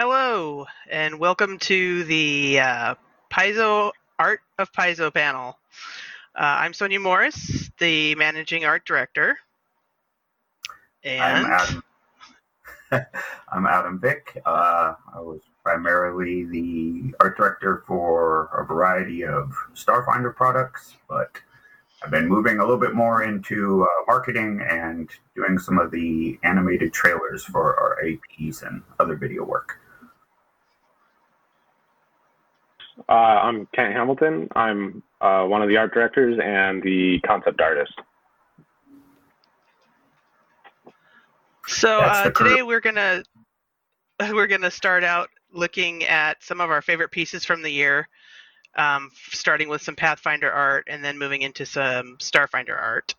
Hello, and welcome to the uh, Paizo Art of Paizo panel. Uh, I'm Sonia Morris, the managing art director. And I'm Adam. I'm Adam Vick. Uh, I was primarily the art director for a variety of Starfinder products, but I've been moving a little bit more into uh, marketing and doing some of the animated trailers for our APs and other video work. Uh, I'm Kent Hamilton. I'm uh, one of the art directors and the concept artist. So uh, today we're gonna we're gonna start out looking at some of our favorite pieces from the year, um, starting with some Pathfinder art and then moving into some Starfinder art.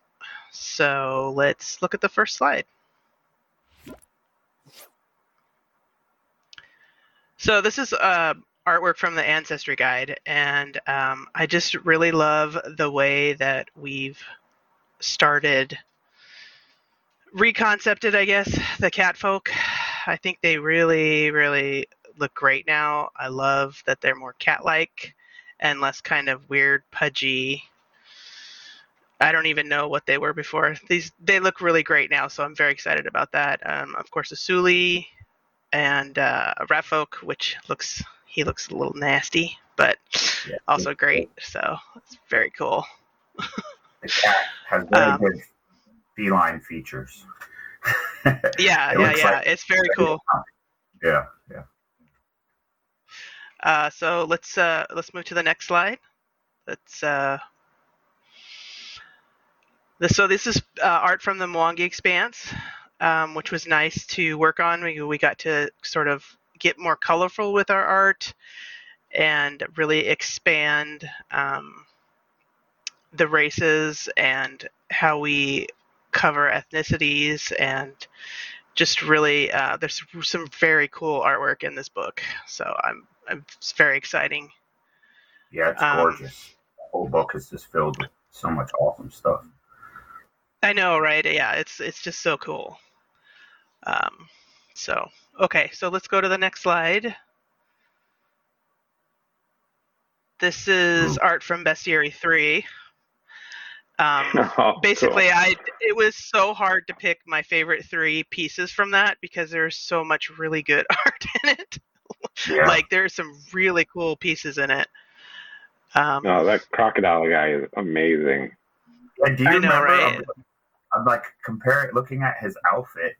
So let's look at the first slide. So this is uh, artwork from the Ancestry Guide, and um, I just really love the way that we've started reconcepted, I guess, the cat folk. I think they really, really look great now. I love that they're more cat like and less kind of weird, pudgy. I don't even know what they were before. These they look really great now, so I'm very excited about that. Um, of course, Asuli and uh, Rat Folk, which looks he looks a little nasty, but Yeah. also great. So it's very cool. The cat has very Um, good feline features. Yeah, yeah, yeah. like- it's very cool. Yeah, yeah. Uh, so let's uh, let's move to the next slide. Let's uh, this so this is uh, art from the Mwangi Expanse, um, which was nice to work on. We we got to sort of get more colorful with our art and really expand um, the races and how we cover ethnicities and just really uh, there's some very cool artwork in this book so i'm, I'm it's very exciting Yeah, it's Um, gorgeous. The whole book is just filled with so much awesome stuff. i know right yeah it's it's just so cool um, so okay so let's go to the next slide this is art from bestiary 3 um, Oh, basically cool. i it was so hard to pick my favorite three pieces from that because there's so much really good art in it Yeah. like there's some really cool pieces in it um, No, that crocodile guy is amazing. Yeah, do you I know, remember? right? I'm, I'm like comparing, looking at his outfit,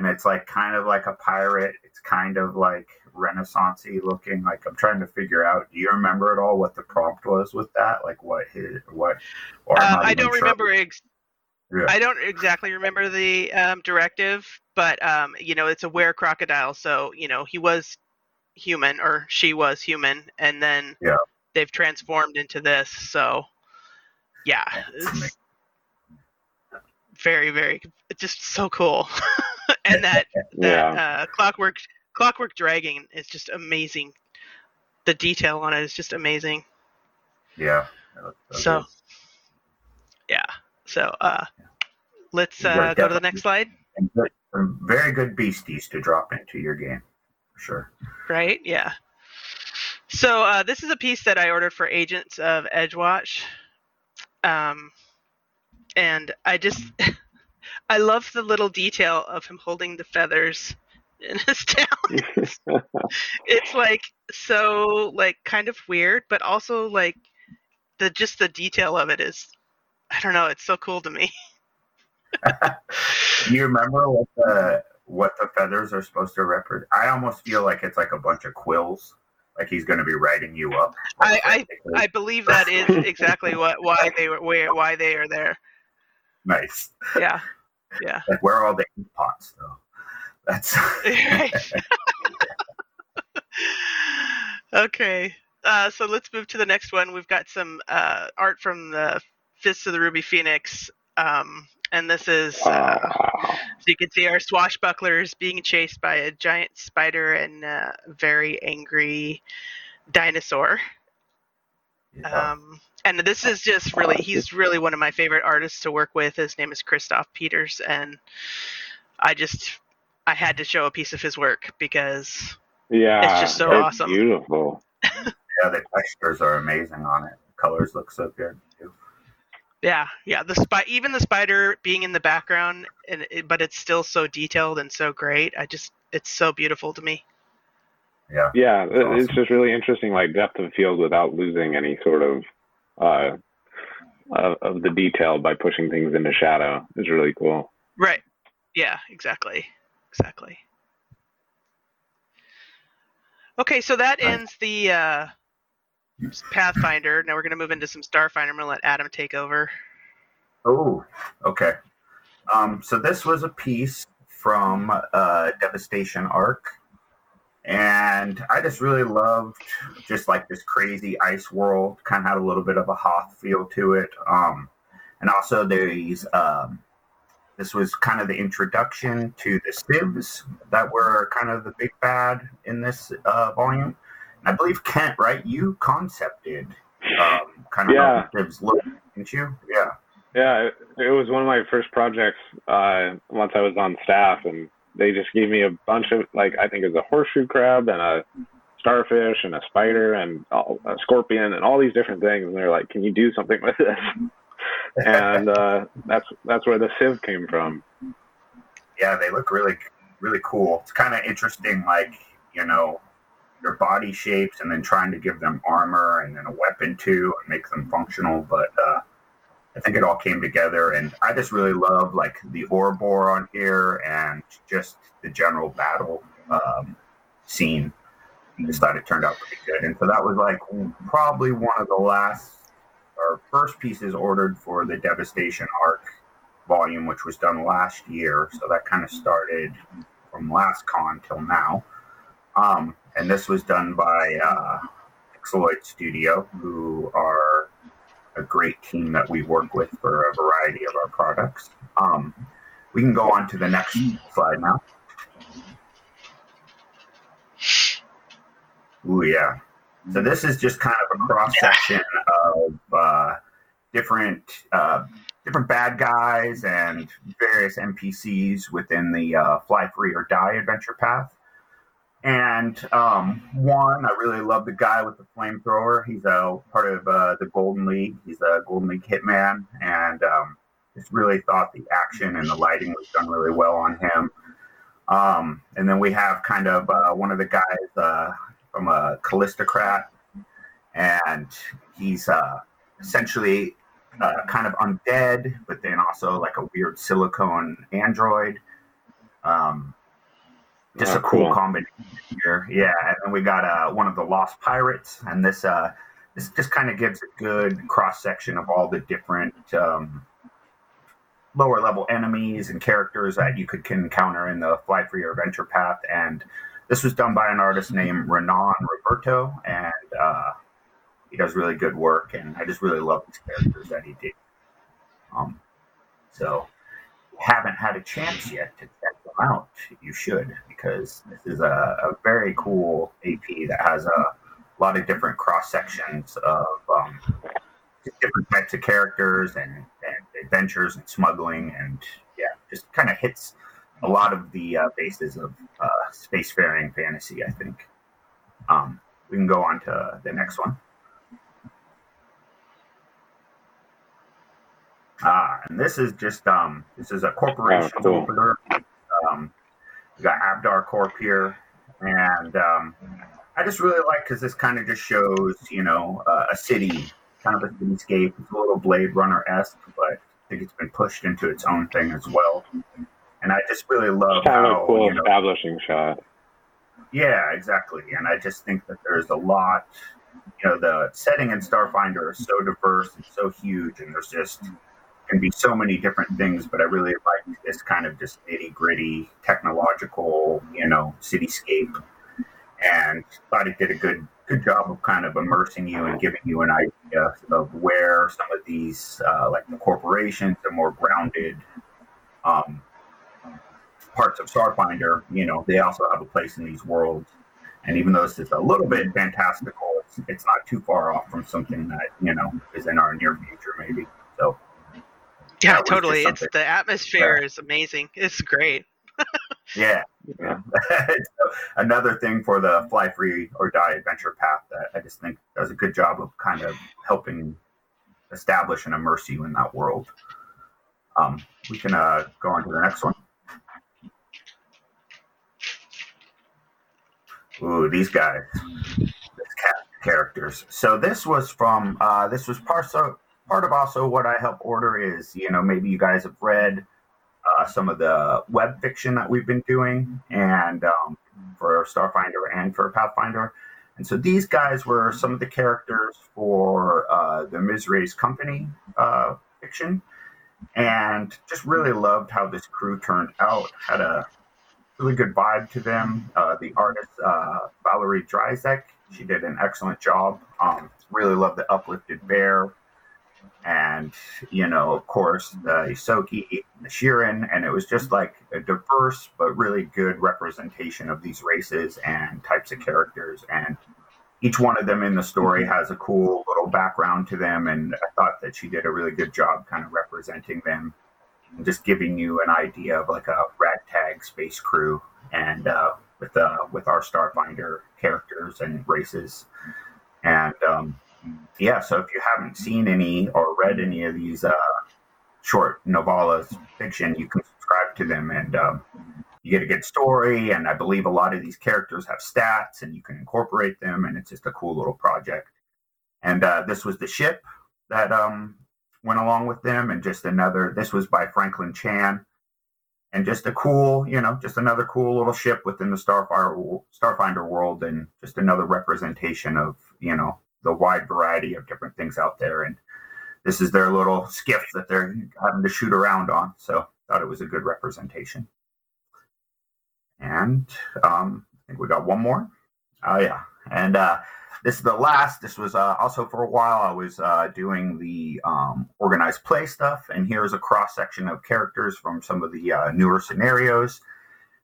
and it's like kind of like a pirate. It's kind of like Renaissancey looking. Like I'm trying to figure out. Do you remember at all what the prompt was with that? Like what his what? Or uh, i don't sure. remember ex- Yeah. i don't exactly remember the um, directive but um, you know it's a were crocodile so you know he was human or she was human and then Yeah. they've transformed into this so yeah very very just so cool and that that Yeah. uh, clockwork clockwork dragon is just amazing. The detail on it is just amazing. Yeah. so yeah. So uh let's uh go to the next slide. And good- some very good beasties to drop into your game, for sure. right? Yeah. So uh this is a piece that i ordered for agents of edgewatch um and i just i love the little detail of him holding the feathers in his tail it's like so like kind of weird but also like the just the detail of it is i don't know it's so cool to me Do you remember what the what the feathers are supposed to represent? I almost feel like it's like a bunch of quills. Like he's going to be writing you up. I- I believe that is exactly what why they were why they are there. nice. Yeah, yeah. Like where are all the ink pots though? That's Right. okay, uh, so let's move to the next one. We've got some uh, art from the Fists of the Ruby Phoenix, um, and this is uh, so you can see our swashbucklers being chased by a giant spider and a very angry dinosaur. yeah. Um, and this is just really, he's really one of my favorite artists to work with. His name is Christoph Peters, and I just, I had to show a piece of his work because Yeah, It's just so it's awesome. Beautiful. Yeah, the textures are amazing on it. the colors look so good too. Yeah, yeah. The spy, even the spider being in the background, and it, but it's still so detailed and so great. I just, it's so beautiful to me. Yeah. Yeah, it- it's Awesome. just really interesting, like depth of field without losing any sort of uh, of, of the detail by pushing things into shadow is really cool. Right. Yeah. Exactly. Exactly. Okay, so that ends the uh, Pathfinder. Now we're going to move into some Starfinder. I'm going to let Adam take over. Oh, okay. Um, so this was a piece from uh, Devastation Ark, and I just really loved just like this crazy ice world. Kind of had a little bit of a Hoth feel to it, um, and also these. Um, this was kind of the introduction to the sivvs that were kind of the big bad in this uh, volume. And I believe Kent, right? You concepted um, kind of Yeah. sivvs look, didn't you? Yeah. Yeah, it, it was one of my first projects uh, once I was on staff, and they just gave me a bunch of like I think it was a horseshoe crab and a starfish and a spider and a scorpion and all these different things, and they're like, "Can you do something with this?" and uh, that's that's where the sivv came from. yeah, they look really, really cool. It's kind of interesting, like you know, their body shapes, and then trying to give them armor and then a weapon too, and make them functional. But uh, I think it all came together, and I just really love like the Orbor on here, and just the general battle um, scene. I just thought it turned out pretty good, and so that was like probably one of the last or first pieces ordered for the Devastation Ark volume, which was done last year. So that kind of started from last con till now. Um, and this was done by uh, Studio, who are a great team that we work with for a variety of our products. Um, we can go on to the next slide now. Ooh, yeah. So this is just kind of a cross section of uh, different uh, different bad guys and various NPCs within the uh, Fly Free or Die adventure path. And um, one, I really love the guy with the flamethrower. He's a part of uh, the Golden League. He's a Golden League hitman, and um, just really thought the action and the lighting was done really well on him. Um, and then we have kind of uh, one of the guys uh, from a Callistocrat, and he's uh, essentially uh, kind of undead, but then also like a weird silicone android. Um, just Oh, a cool, cool. combination here, yeah. And then we got uh, one of the Lost Pirates, and this uh, this just kind of gives a good cross section of all the different um, lower level enemies and characters that you could encounter in the Fly Free Adventure Path. And this was done by an artist named Renan Roberto, and uh, he does really good work. And I just really love these characters that he did. Um, so, haven't had a chance yet to check them out, you should because this is a, a very cool AP that has a lot of different cross sections of um, different types of characters and, and adventures and smuggling and yeah, just kind of hits a lot of the uh, bases of uh, spacefaring fantasy. I think. Um, we can go on to the next one. Ah, and this is just um, this is a corporation Oh, cool. opener. Um, we got AbadarCorp here, and um, I just really like because this kind of just shows you know uh, a city, kind of a cityscape. It's a little Blade Runner esque, but I think it's been pushed into its own thing as well. And I just really love kind of how a cool you know, establishing shot. yeah, exactly. And I just think that there's a lot, you know, the setting in Starfinder is so diverse and so huge, and there's just can be so many different things. But I really like this kind of just nitty gritty technological, you know, cityscape, and thought it did a good good job of kind of immersing you and giving you an idea of where some of these, uh, like the corporations, the more grounded. Um, parts of Starfinder, you know, they also have a place in these worlds. And even though this is a little bit fantastical, it's, it's not too far off from something that, you know, is in our near future, maybe. So, Yeah, totally. It's the atmosphere is amazing. It's great. Yeah. yeah. another thing for the fly free or die adventure path that I just think does a good job of kind of helping establish and immerse you in that world. Um, we can uh, go on to the next one. Ooh, these guys, these characters. So this was from uh, this was part of part of also what I help order is you know maybe you guys have read uh, some of the web fiction that we've been doing, and um, for Starfinder and for Pathfinder. And so these guys were some of the characters for uh, the Mizrae's Company uh, fiction, and just really loved how this crew turned out. Had a really good vibe to them. Uh, the artist uh, Valerie Dryzek, she did an excellent job. Um, really loved the uplifted bear and you know, of course, the Ysoki, the Shirren, and it was just like a diverse but really good representation of these races and types of characters. And each one of them in the story has a cool little background to them, and I thought that she did a really good job kind of representing them and just giving you an idea of like a ragtag space crew and uh, with uh, with our Starfinder characters and races. And um, yeah, so if you haven't seen any or read any of these uh, short novellas fiction, you can subscribe to them and um, you get a good story. And I believe a lot of these characters have stats and you can incorporate them, and it's just a cool little project. And uh, this was the ship that um, went along with them, and just another. This was by Franklin Chan, and just a cool, you know, just another cool little ship within the Starfire Starfinder world, and just another representation of you know the wide variety of different things out there. And this is their little skiff that they're having to shoot around on. So thought it was a good representation. And um, I think we got one more. Oh yeah, and uh, this is the last. This was uh, also for a while. I was uh, doing the um, organized play stuff, and here's a cross section of characters from some of the uh, newer scenarios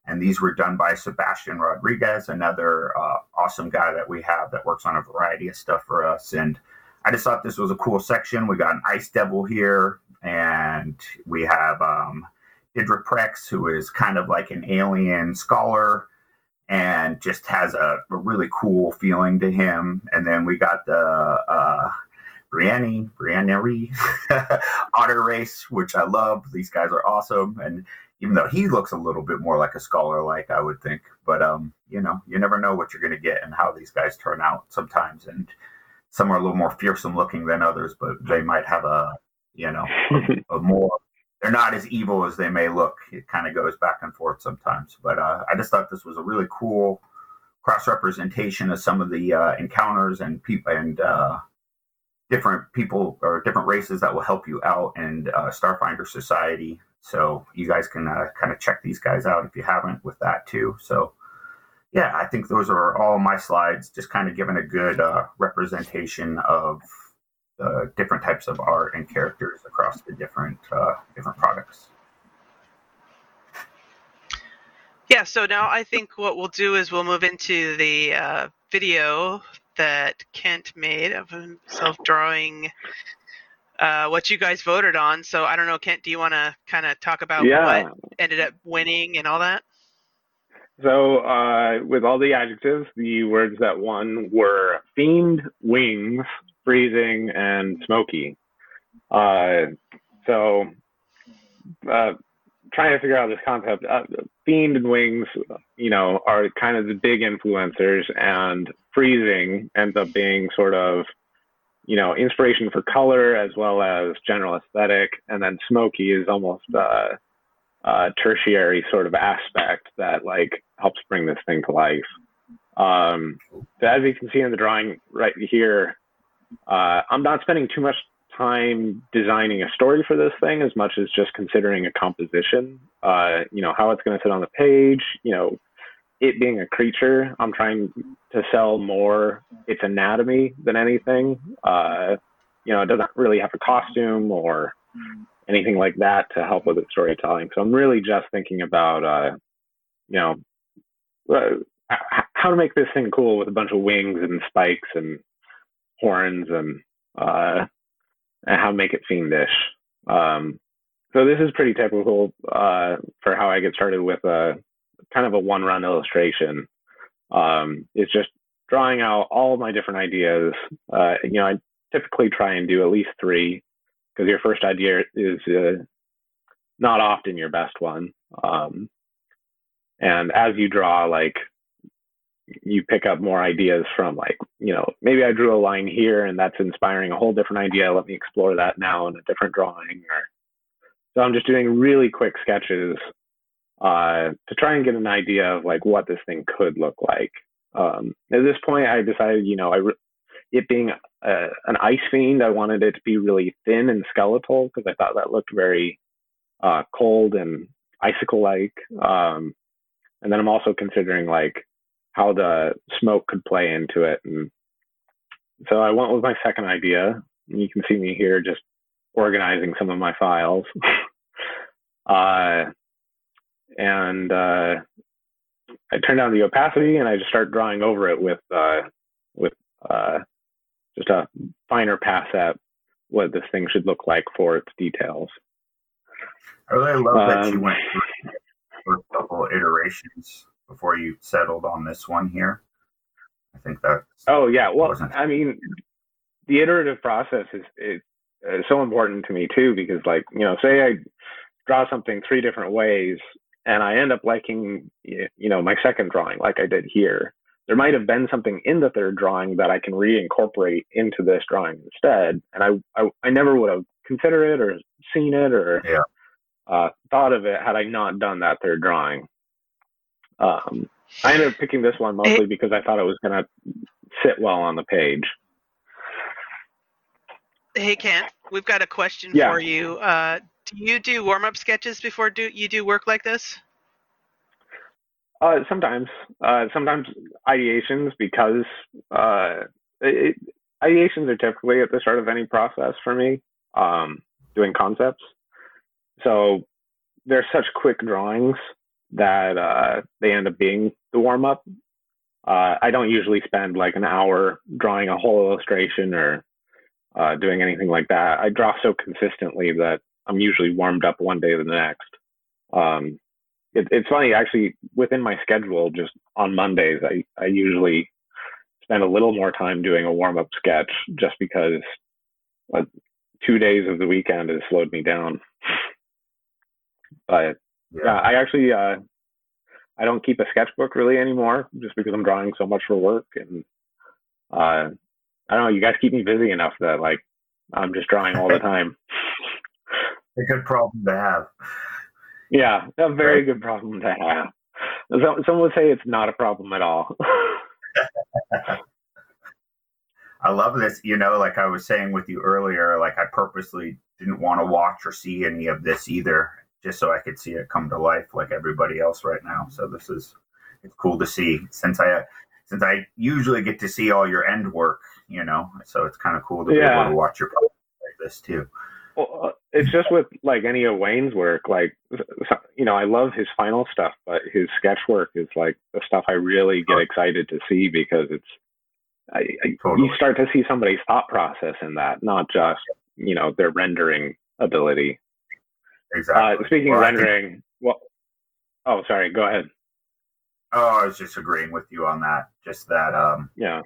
and these were done by Sebastian Rodriguez, another uh, awesome guy that we have that works on a variety of stuff for us. And I just thought this was a cool section. We got an Ice Devil here, and we have um, Idra Prex, who is kind of like an alien scholar and just has a, a really cool feeling to him. And then we got the uh, Brenneri, Brenneri Otter Race, which I love. These guys are awesome. And even though he looks a little bit more like a scholar like I would think. But um, you know, you never know what you're gonna get and how these guys turn out sometimes and some are a little more fearsome looking than others, but they might have a you know a, a more they're not as evil as they may look. It kind of goes back and forth sometimes. But uh, I just thought this was a really cool cross representation of some of the uh, encounters and people and uh, different people or different races that will help you out in uh, Starfinder Society. So you guys can uh, kind of check these guys out if you haven't with that too. So yeah, I think those are all my slides, just kind of giving a good uh, representation of the different types of art and characters across the different uh, different products. Yeah, so now I think what we'll do is we'll move into the uh, video that Kent made of himself drawing uh, what you guys voted on. So I don't know, Kent, do you want to kind of talk about yeah. what ended up winning and all that? So uh, with all the adjectives, the words that won were fiend, wings, freezing, and smoky. Uh, so uh, trying to figure out this concept, uh, fiend and wings, you know, are kind of the big influencers, and freezing ends up being sort of you know, inspiration for color as well as general aesthetic. And then smoky is almost a, a tertiary sort of aspect that like helps bring this thing to life. Um, so as you can see in the drawing right here, uh, I'm not spending too much time designing a story for this thing as much as just considering a composition. Uh, you know, how it's going to sit on the page, you know, it being a creature, I'm trying to sell more its anatomy than anything. Uh, you know, it doesn't really have a costume or anything like that to help with its storytelling. So I'm really just thinking about, uh, you know, uh, how to make this thing cool with a bunch of wings and spikes and horns and, uh, and how to make it fiendish. Um, so this is pretty typical uh, for how I get started with a kind of a one run illustration. Um, it's just drawing out all my different ideas. Uh, you know, I typically try and do at least three because your first idea is uh, not often your best one. Um, and as you draw, like you pick up more ideas from like you know maybe i drew a line here and that's inspiring a whole different idea let me explore that now in a different drawing or so i'm just doing really quick sketches uh, to try and get an idea of like what this thing could look like um, at this point i decided you know i re- it being a, an ice fiend i wanted it to be really thin and skeletal because i thought that looked very uh, cold and icicle like um, and then I'm also considering like how the smoke could play into it. And so I went with my second idea. You can see me here just organizing some of my files. uh, and uh, I turned down the opacity and I just start drawing over it with uh, with uh, just a finer pass at what this thing should look like for its details. I really love um, that you um, went through a couple iterations before you settled on this one here. I think that. Oh yeah, well, I mean, the iterative process is, is is so important to me too because, like, you know, say I draw something three different ways and I end up liking, you know, my second drawing like I did here. There might have been something in the third drawing that I can reincorporate into this drawing instead, and I I, I never would have considered it or seen it or yeah uh, thought of it had I not done that third drawing. Um, I ended up picking this one mostly because I thought it was going to sit well on the page. Hey, Kent, we've got a question yeah. for you. Uh, do you do warm up sketches before do you do work like this? Uh, sometimes, uh, sometimes ideations because uh, it, ideations are typically at the start of any process for me. Um, doing concepts, so they're such quick drawings that uh, they end up being the warm up. Uh, I don't usually spend like an hour drawing a whole illustration or uh, doing anything like that. I draw so consistently that I'm usually warmed up one day to the next. Um, it, it's funny, actually, within my schedule, just on Mondays, I, I usually spend a little more time doing a warm up sketch just because uh, two days of the weekend has slowed me down. But yeah, yeah I actually uh, I don't keep a sketchbook really anymore just because I'm drawing so much for work and uh, I don't know. You guys keep me busy enough that like I'm just drawing all the time. A good problem to have. Yeah, a very right. good problem to have. Some would say it's not a problem at all. I love this. You know, like I was saying with you earlier, like I purposely didn't want to watch or see any of this either just so I could see it come to life like everybody else right now. So this is it's cool to see since I since I usually get to see all your end work, you know. So it's kind of cool to yeah. be able to watch your project like this too. Well, uh, it's just with like any of Wayne's work, like you know, I love his final stuff, but his sketch work is like the stuff I really get excited to see because it's I, I, totally. you start to see somebody's thought process in that, not just you know their rendering ability. Exactly. Uh, speaking well, of rendering, think, well, oh, sorry, go ahead. Oh, I was just agreeing with you on that. Just that, um, yeah,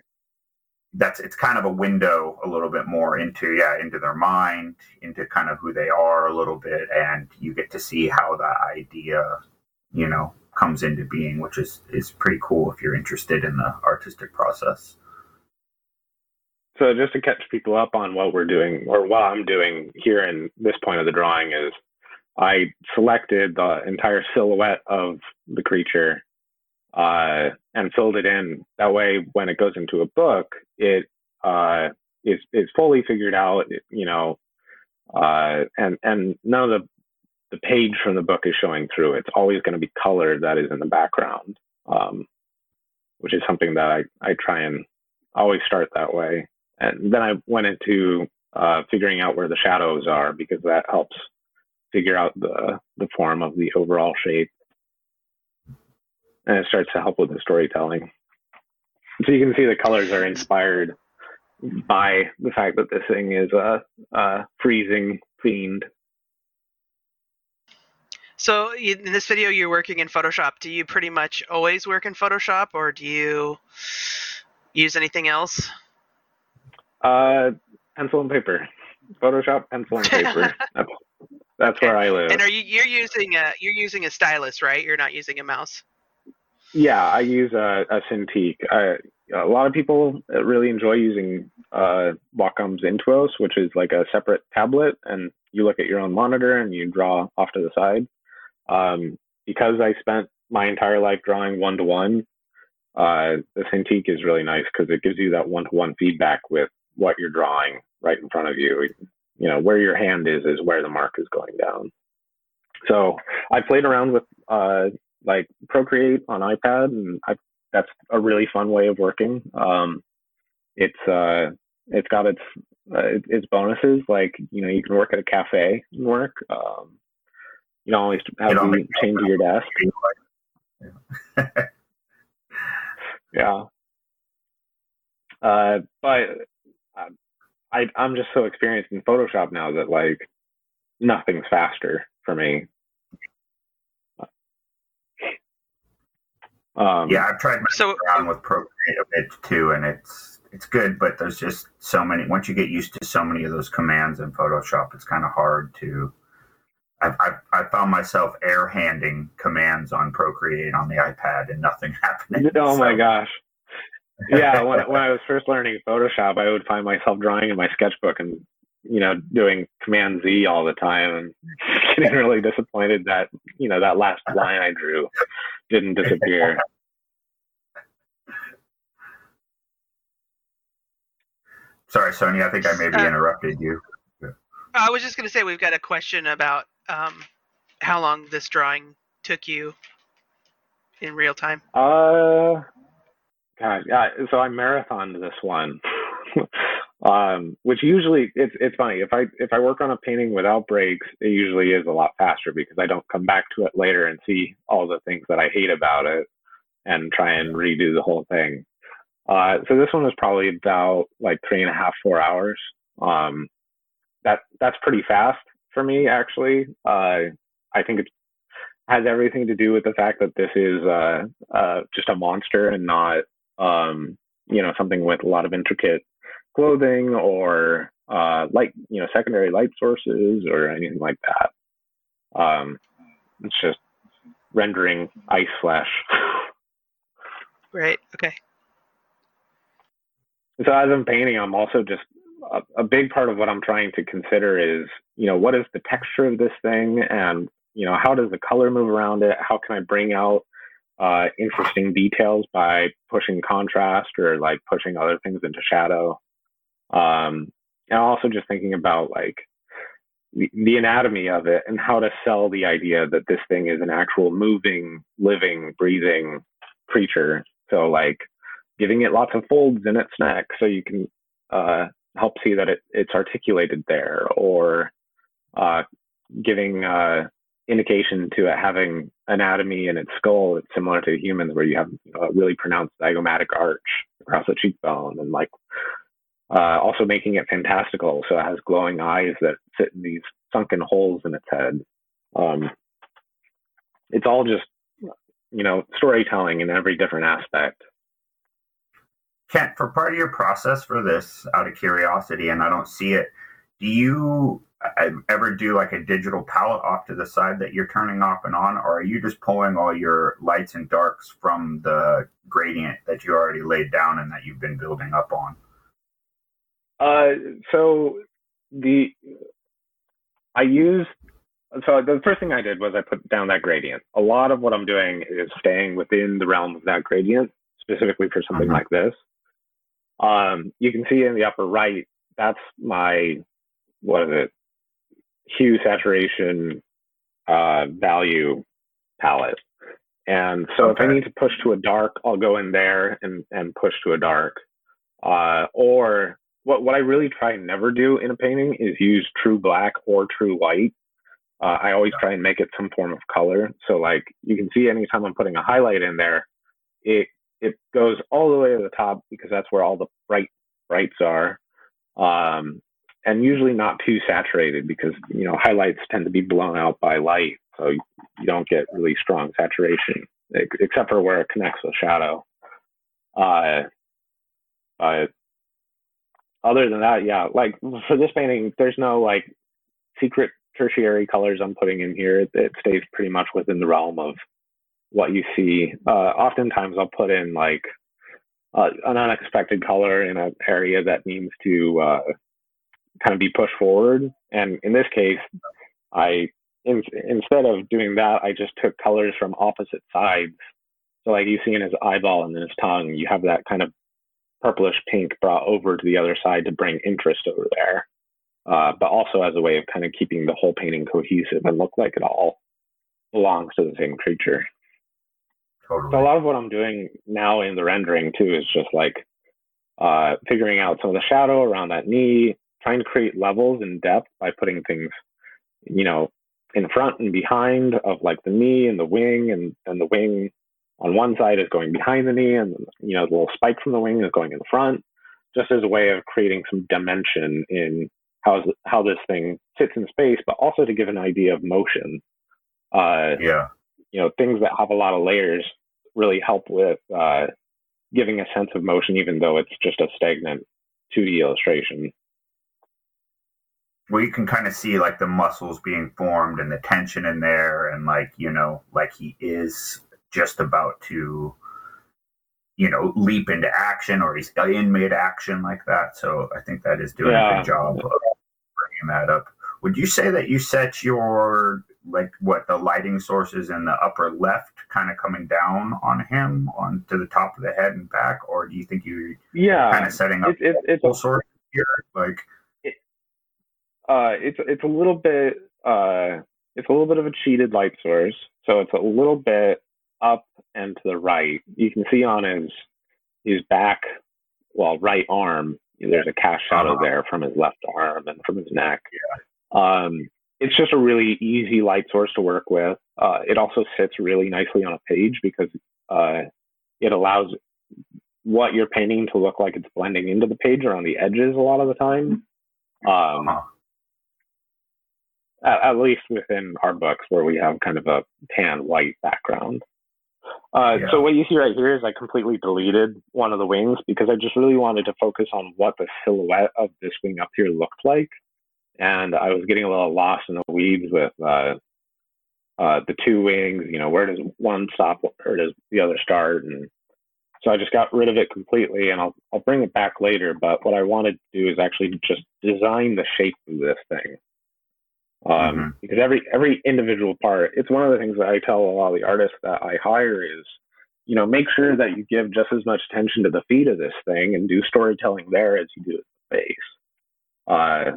that's it's kind of a window a little bit more into yeah into their mind, into kind of who they are a little bit, and you get to see how that idea, you know, comes into being, which is is pretty cool if you're interested in the artistic process. So just to catch people up on what we're doing or what I'm doing here in this point of the drawing is I selected the entire silhouette of the creature uh, and filled it in. That way, when it goes into a book, it uh, is is fully figured out. You know, uh, and and none of the the page from the book is showing through. It's always going to be color that is in the background, um, which is something that I I try and always start that way. And then I went into uh, figuring out where the shadows are because that helps figure out the the form of the overall shape, and it starts to help with the storytelling. So you can see the colors are inspired by the fact that this thing is a, a freezing fiend. So in this video, you're working in Photoshop. Do you pretty much always work in Photoshop, or do you use anything else? Uh, pencil and paper. Photoshop, pencil and paper. that's that's Okay. where I live. And are you you're using a you're using a stylus, right? You're not using a mouse. Yeah, I use a, a Cintiq. I, a lot of people really enjoy using uh, Wacom's Intuos, which is like a separate tablet, and you look at your own monitor and you draw off to the side. Um, because I spent my entire life drawing one to one, the Cintiq is really nice because it gives you that one to one feedback with what you're drawing right in front of you. You know, where your hand is is where the mark is going down. So I played around with uh, like Procreate on iPad, and I, that's a really fun way of working. Um, it's uh, it's got its uh, its bonuses, like you know you can work at a cafe and work. Um, you don't always have don't to change your desk. Yeah. Uh, but uh, I I'm just so experienced in Photoshop now that like nothing's faster for me. Um, Yeah, I've tried So around with Procreate a bit too, and it's it's good, but there's just so many. Once you get used to so many of those commands in Photoshop, it's kind of hard to. I've, I've, I found myself air handing commands on Procreate on the iPad and nothing happening. Oh my gosh. Yeah, when when I was first learning Photoshop, I would find myself drawing in my sketchbook and you know doing Command Z all the time and getting really disappointed that you know that last line I drew didn't disappear. Sorry, Sonia. I think I maybe Uh, interrupted you. I was just going to say we've got a question about um, how long this drawing took you in real time. Uh, God, yeah. So I marathoned this one, um, which usually it's it's funny if I if I work on a painting without breaks, it usually is a lot faster because I don't come back to it later and see all the things that I hate about it and try and redo the whole thing. Uh, so this one was probably about like three and a half four hours. Um, that that's pretty fast for me actually. Uh, I think it has everything to do with the fact that this is uh, uh, just a monster and not um, you know something with a lot of intricate clothing or uh, light you know secondary light sources or anything like that. Um, it's just rendering ice flash. Right. Okay. so as I'm painting, I'm also just a, a big part of what I'm trying to consider is you know what is the texture of this thing and you know how does the color move around it? How can I bring out uh, interesting details by pushing contrast or like pushing other things into shadow. Um, and also just thinking about like the, anatomy of it and how to sell the idea that this thing is an actual moving, living, breathing creature. So like giving it lots of folds in its neck so you can uh, help see that it, it's articulated there or uh, giving uh, indication to it having anatomy in its skull that's similar to humans, where you have a really pronounced zygomatic arch across the cheekbone, and like uh, also making it fantastical, so it has glowing eyes that sit in these sunken holes in its head. Um, it's all just you know storytelling in every different aspect. Kent, for part of your process for this, out of curiosity, and I don't see it, do you uh, ever do like a digital palette off to the side that you're turning off and on, or are you just pulling all your lights and darks from the gradient that you already laid down and that you've been building up on? Uh, so the I used so the first thing I did was I put down that gradient. A lot of what I'm doing is staying within the realm of that gradient, specifically for something Mhm. like this. Um, you can see in the upper right, that's my what is it? Hue saturation uh, value palette. And so if I need to push to a dark, I'll go in there and, and push to a dark. Uh, or what, what I really try and never do in a painting is use true black or true white. Uh, I always try and make it some form of color. So like you can see anytime I'm putting a highlight in there, it it goes all the way to the top because that's where all the bright brights are. Um, and usually not too saturated because you know highlights tend to be blown out by light. so you don't get really strong saturation, except for where it connects with shadow. Uh, but other than that, yeah, like for this painting, there's no like secret tertiary colors I'm putting in here. It stays pretty much within the realm of what you see. Uh, oftentimes, I'll put in like uh, an unexpected color in an area that needs to uh, kind of be pushed forward. And in this case, I in, instead of doing that, I just took colors from opposite sides. So like you see in his eyeball and in his tongue, you have that kind of purplish pink brought over to the other side to bring interest over there. Uh, but also as a way of kind of keeping the whole painting cohesive and look like it all belongs to the same creature. Totally. So a lot of what I'm doing now in the rendering too is just like uh, figuring out some of the shadow around that knee, trying to create levels and depth by putting things, you know, in front and behind of like the knee and the wing and, and the wing on one side is going behind the knee and you know the little spike from the wing is going in the front just as a way of creating some dimension in how how this thing sits in space but also to give an idea of motion. Uh, yeah. you know things that have a lot of layers really help with uh, giving a sense of motion even though it's just a stagnant 2d illustration. Where you can kind of see like the muscles being formed and the tension in there and like you know like he is just about to you know leap into action or he's in mid action like that. So i think that is doing yeah. a good job of bringing that up. Would you say that you set your like what the lighting sources in the upper left kind of coming down on him on to the top of the head and back? Or do you think you yeah. kind of setting up it, it, it's source here? Like uh, it's it's a little bit uh, it's a little bit of a cheated light source, so it's a little bit up and to the right. You can see on his his back, well, right arm, there's a cast shadow uh-huh. there from his left arm and from his neck. Yeah. Um, it's just a really easy light source to work with. Uh, it also sits really nicely on a page because uh, it allows what you're painting to look like it's blending into the page around the edges a lot of the time. Um, uh-huh at, at, least within our books where we have kind of a tan white background. Uh, yeah. So what you see right here is I completely deleted one of the wings because I just really wanted to focus on what the silhouette of this wing up here looked like, and I was getting a little lost in the weeds with uh, uh, the two wings. You know, where does one stop? Where does the other start? And so I just got rid of it completely, and I'll I'll bring it back later. But what I wanted to do is actually just design the shape of this thing um, mm-hmm. because every every individual part it's one of the things that i tell a lot of the artists that i hire is you know make sure that you give just as much attention to the feet of this thing and do storytelling there as you do the face. Uh,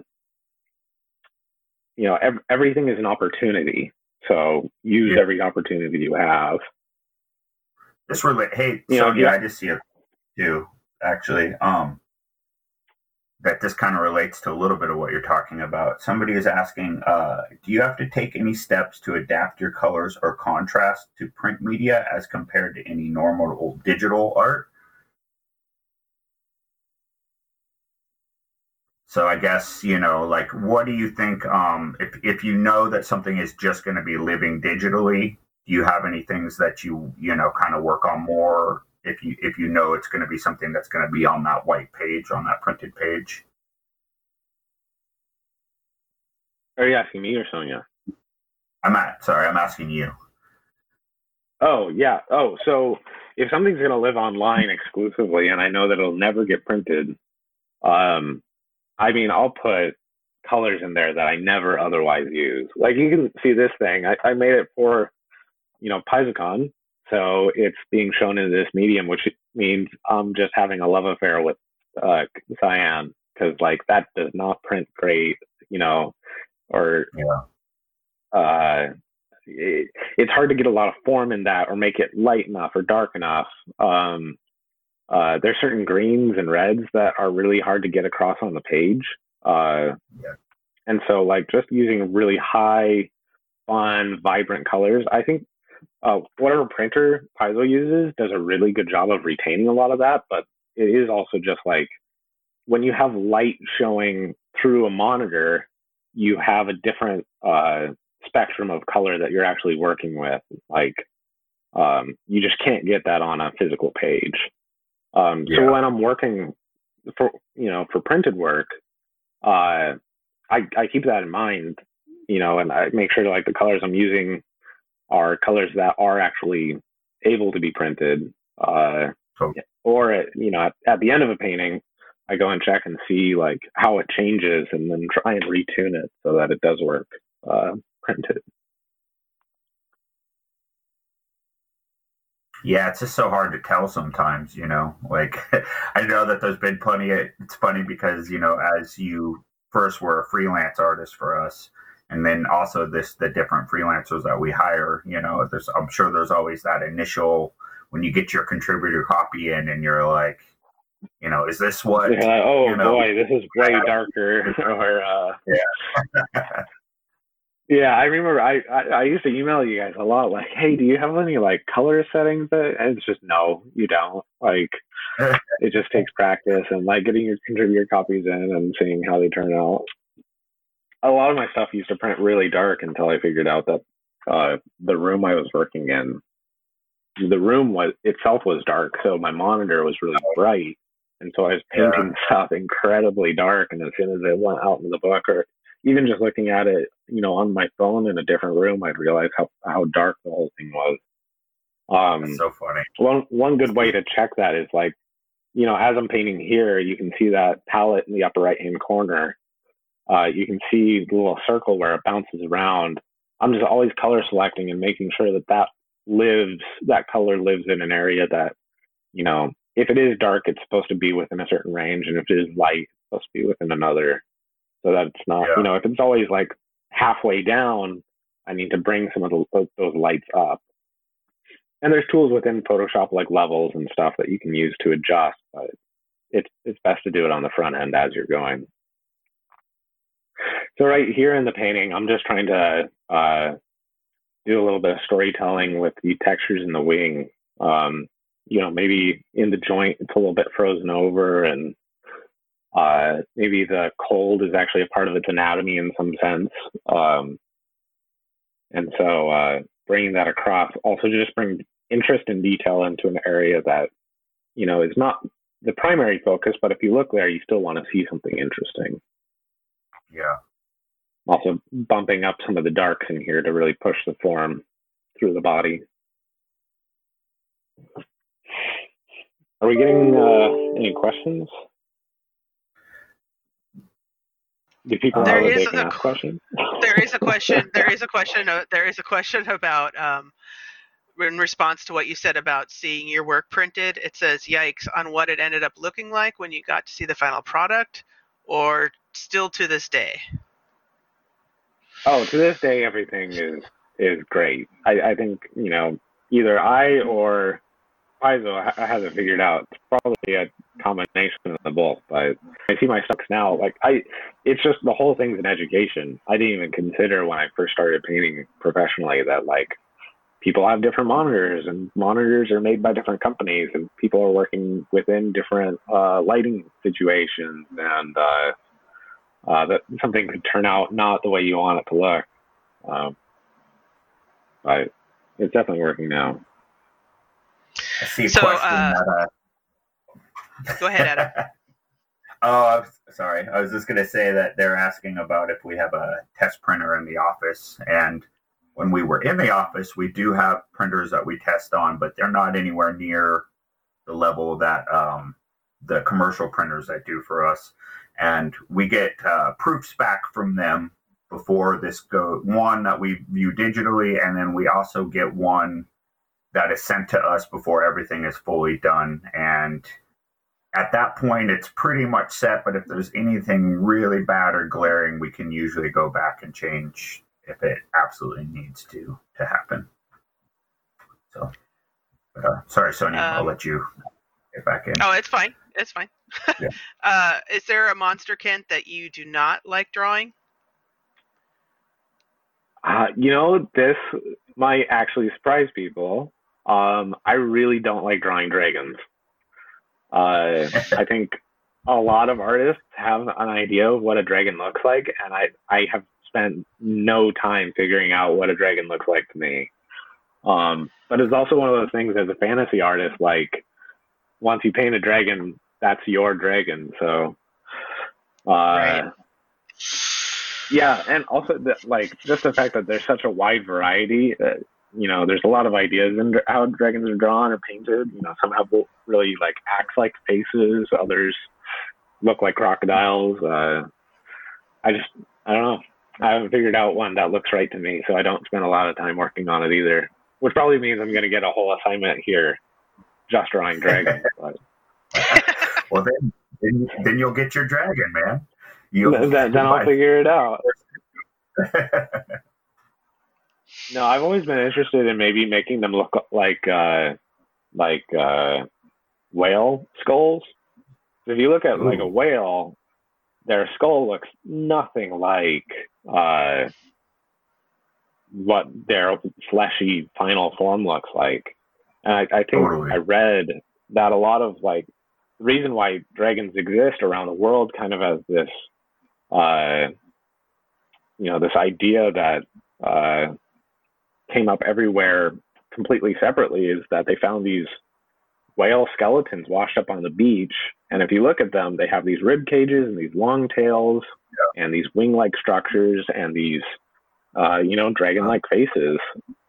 you know ev- everything is an opportunity. So use yeah. every opportunity you have. This really hey you so know, yeah, i just see it too actually. Um that this kind of relates to a little bit of what you're talking about. Somebody is asking, uh, do you have to take any steps to adapt your colors or contrast to print media as compared to any normal digital art? So I guess you know, like, what do you think? Um, if if you know that something is just going to be living digitally, do you have any things that you you know kind of work on more if you if you know it's going to be something that's going to be on that white page on that printed page. Are you asking me or sonia? I'm at sorry i'm asking you. Oh yeah. Oh so if something's going to live online exclusively and i know that it'll never get printed um i mean i'll put colors in there that i never otherwise use. Like you can see this thing. I, I made it for you know PaizoCon so it's being shown in this medium, which means I'm just having a love affair with uh, cyan because like that does not print great, you know, or yeah. uh, it, it's hard to get a lot of form in that or make it light enough or dark enough. Um, uh, there's certain greens and reds that are really hard to get across on the page. Uh, yeah. And so, like, just using really high, fun, vibrant colors, I think uh, whatever printer Paizo uses does a really good job of retaining a lot of that, but it is also just like when you have light showing through a monitor, you have a different uh, spectrum of color that you're actually working with. Like, um, you just can't get that on a physical page. Um, Yeah. So when I'm working for, you know, for printed work, uh, I, I keep that in mind, you know, and I make sure like the colors I'm using are colors that are actually able to be printed. Uh, or at, you know, at, at the end of a painting, I go and check and see like how it changes and then try and retune it so that it does work uh, printed. Yeah, it's just so hard to tell sometimes, you know. Like I know that there's been plenty of it's funny because, you know, as you first were a freelance artist for us and then also this the different freelancers that we hire, you know, there's I'm sure there's always that initial when you get your contributor copy in and you're like, you know, is this what like, oh you know, boy, this is way darker. or uh, yeah, I remember I, I I used to email you guys a lot, like, hey, do you have any like color settings? That and it's just no, you don't. Like, it just takes practice and like getting your contributor copies in and seeing how they turn out. A lot of my stuff used to print really dark until I figured out that uh, the room I was working in, the room was itself was dark, so my monitor was really bright, and so I was Yeah. painting stuff incredibly dark. And as soon as it went out in the book, or even just looking at it, you know, on my phone in a different room, I'd realize how how dark the whole thing was. Um, That's so funny. one one good way to check that is like, you know, as I'm painting here, you can see that palette in the upper right hand corner. Uh, you can see the little circle where it bounces around. I'm just always color selecting and making sure that that lives, that color lives in an area that, you know, if it is dark, it's supposed to be within a certain range, and if it is light, it's supposed to be within another. So that it's not, Yeah. you know, if it's always like halfway down, I need to bring some of the, those lights up and there's tools within Photoshop like levels and stuff that you can use to adjust, but it's it's best to do it on the front end as you're going. So right here in the painting, I'm just trying to uh, do a little bit of storytelling with the textures in the wing. Um, you know, maybe in the joint it's a little bit frozen over, and uh, maybe the cold is actually a part of its anatomy in some sense. Um, and so uh, bringing that across also just bring interest and detail into an area that you know is not the primary focus but if you look there you still want to see something interesting Yeah. also bumping up some of the darks in here to really push the form through the body are we getting uh, any questions do people There know that is they can a ask qu- there is a question. There is a question. uh, There is a question about um, in response to what you said about seeing your work printed. It says, "Yikes!" on what it ended up looking like when you got to see the final product, or still to this day. Oh, to this day, everything is is great. I, I think you know either I or Paizo ha- hasn't figured out. It's probably a combination of the both. But I see my stocks now. Like I, it's just the whole thing's an education. I didn't even consider when I first started painting professionally that like people have different monitors and monitors are made by different companies and people are working within different uh, lighting situations and uh, uh, that something could turn out not the way you want it to look. Um, but it's definitely working now. I see a So, question uh, that uh, Go ahead, Adam. oh, I was, sorry. I was just going to say that they're asking about if we have a test printer in the office. And when we were in the office, we do have printers that we test on, but they're not anywhere near the level that um, the commercial printers that do for us. And we get uh, proofs back from them before this go one that we view digitally, and then we also get one that is sent to us before everything is fully done. And at that point it's pretty much set but if there's anything really bad or glaring we can usually go back and change if it absolutely needs to to happen so uh, sorry Sonja i'll Um, let you get back in Oh, it's fine. It's fine. Yeah. uh, is there a monster Kent that you do not like drawing? Uh, you know, this might actually surprise people. Um, I really don't like drawing dragons. Uh, I think a lot of artists have an idea of what a dragon looks like, and I, I have spent no time figuring out what a dragon looks like to me. Um, but it's also one of those things as a fantasy artist, like once you paint a dragon, that's your dragon. So, uh, right. yeah, and also the, like just the fact that there's such a wide variety. Uh, you know, there's a lot of ideas in how dragons are drawn or painted. You know, some have really like axe like faces, others look like crocodiles. Uh, I just, I don't know. I haven't figured out one that looks right to me, so I don't spend a lot of time working on it either. Which probably means I'm going to get a whole assignment here, just drawing dragons. well, then, then, then you'll get your dragon, man. You'll, then, then I'll figure it out. no, I've always been interested in maybe making them look like uh, like uh, whale skulls. If you look at Ooh. like a whale, their skull looks nothing like uh, what their fleshy final form looks like. And I, I think totally. I read that a lot of like reason why dragons exist around the world kind of as this uh, you know this idea that uh, came up everywhere completely separately is that they found these whale skeletons washed up on the beach. And if you look at them, they have these rib cages and these long tails yeah. and these wing like structures and these, uh, you know, dragon like faces.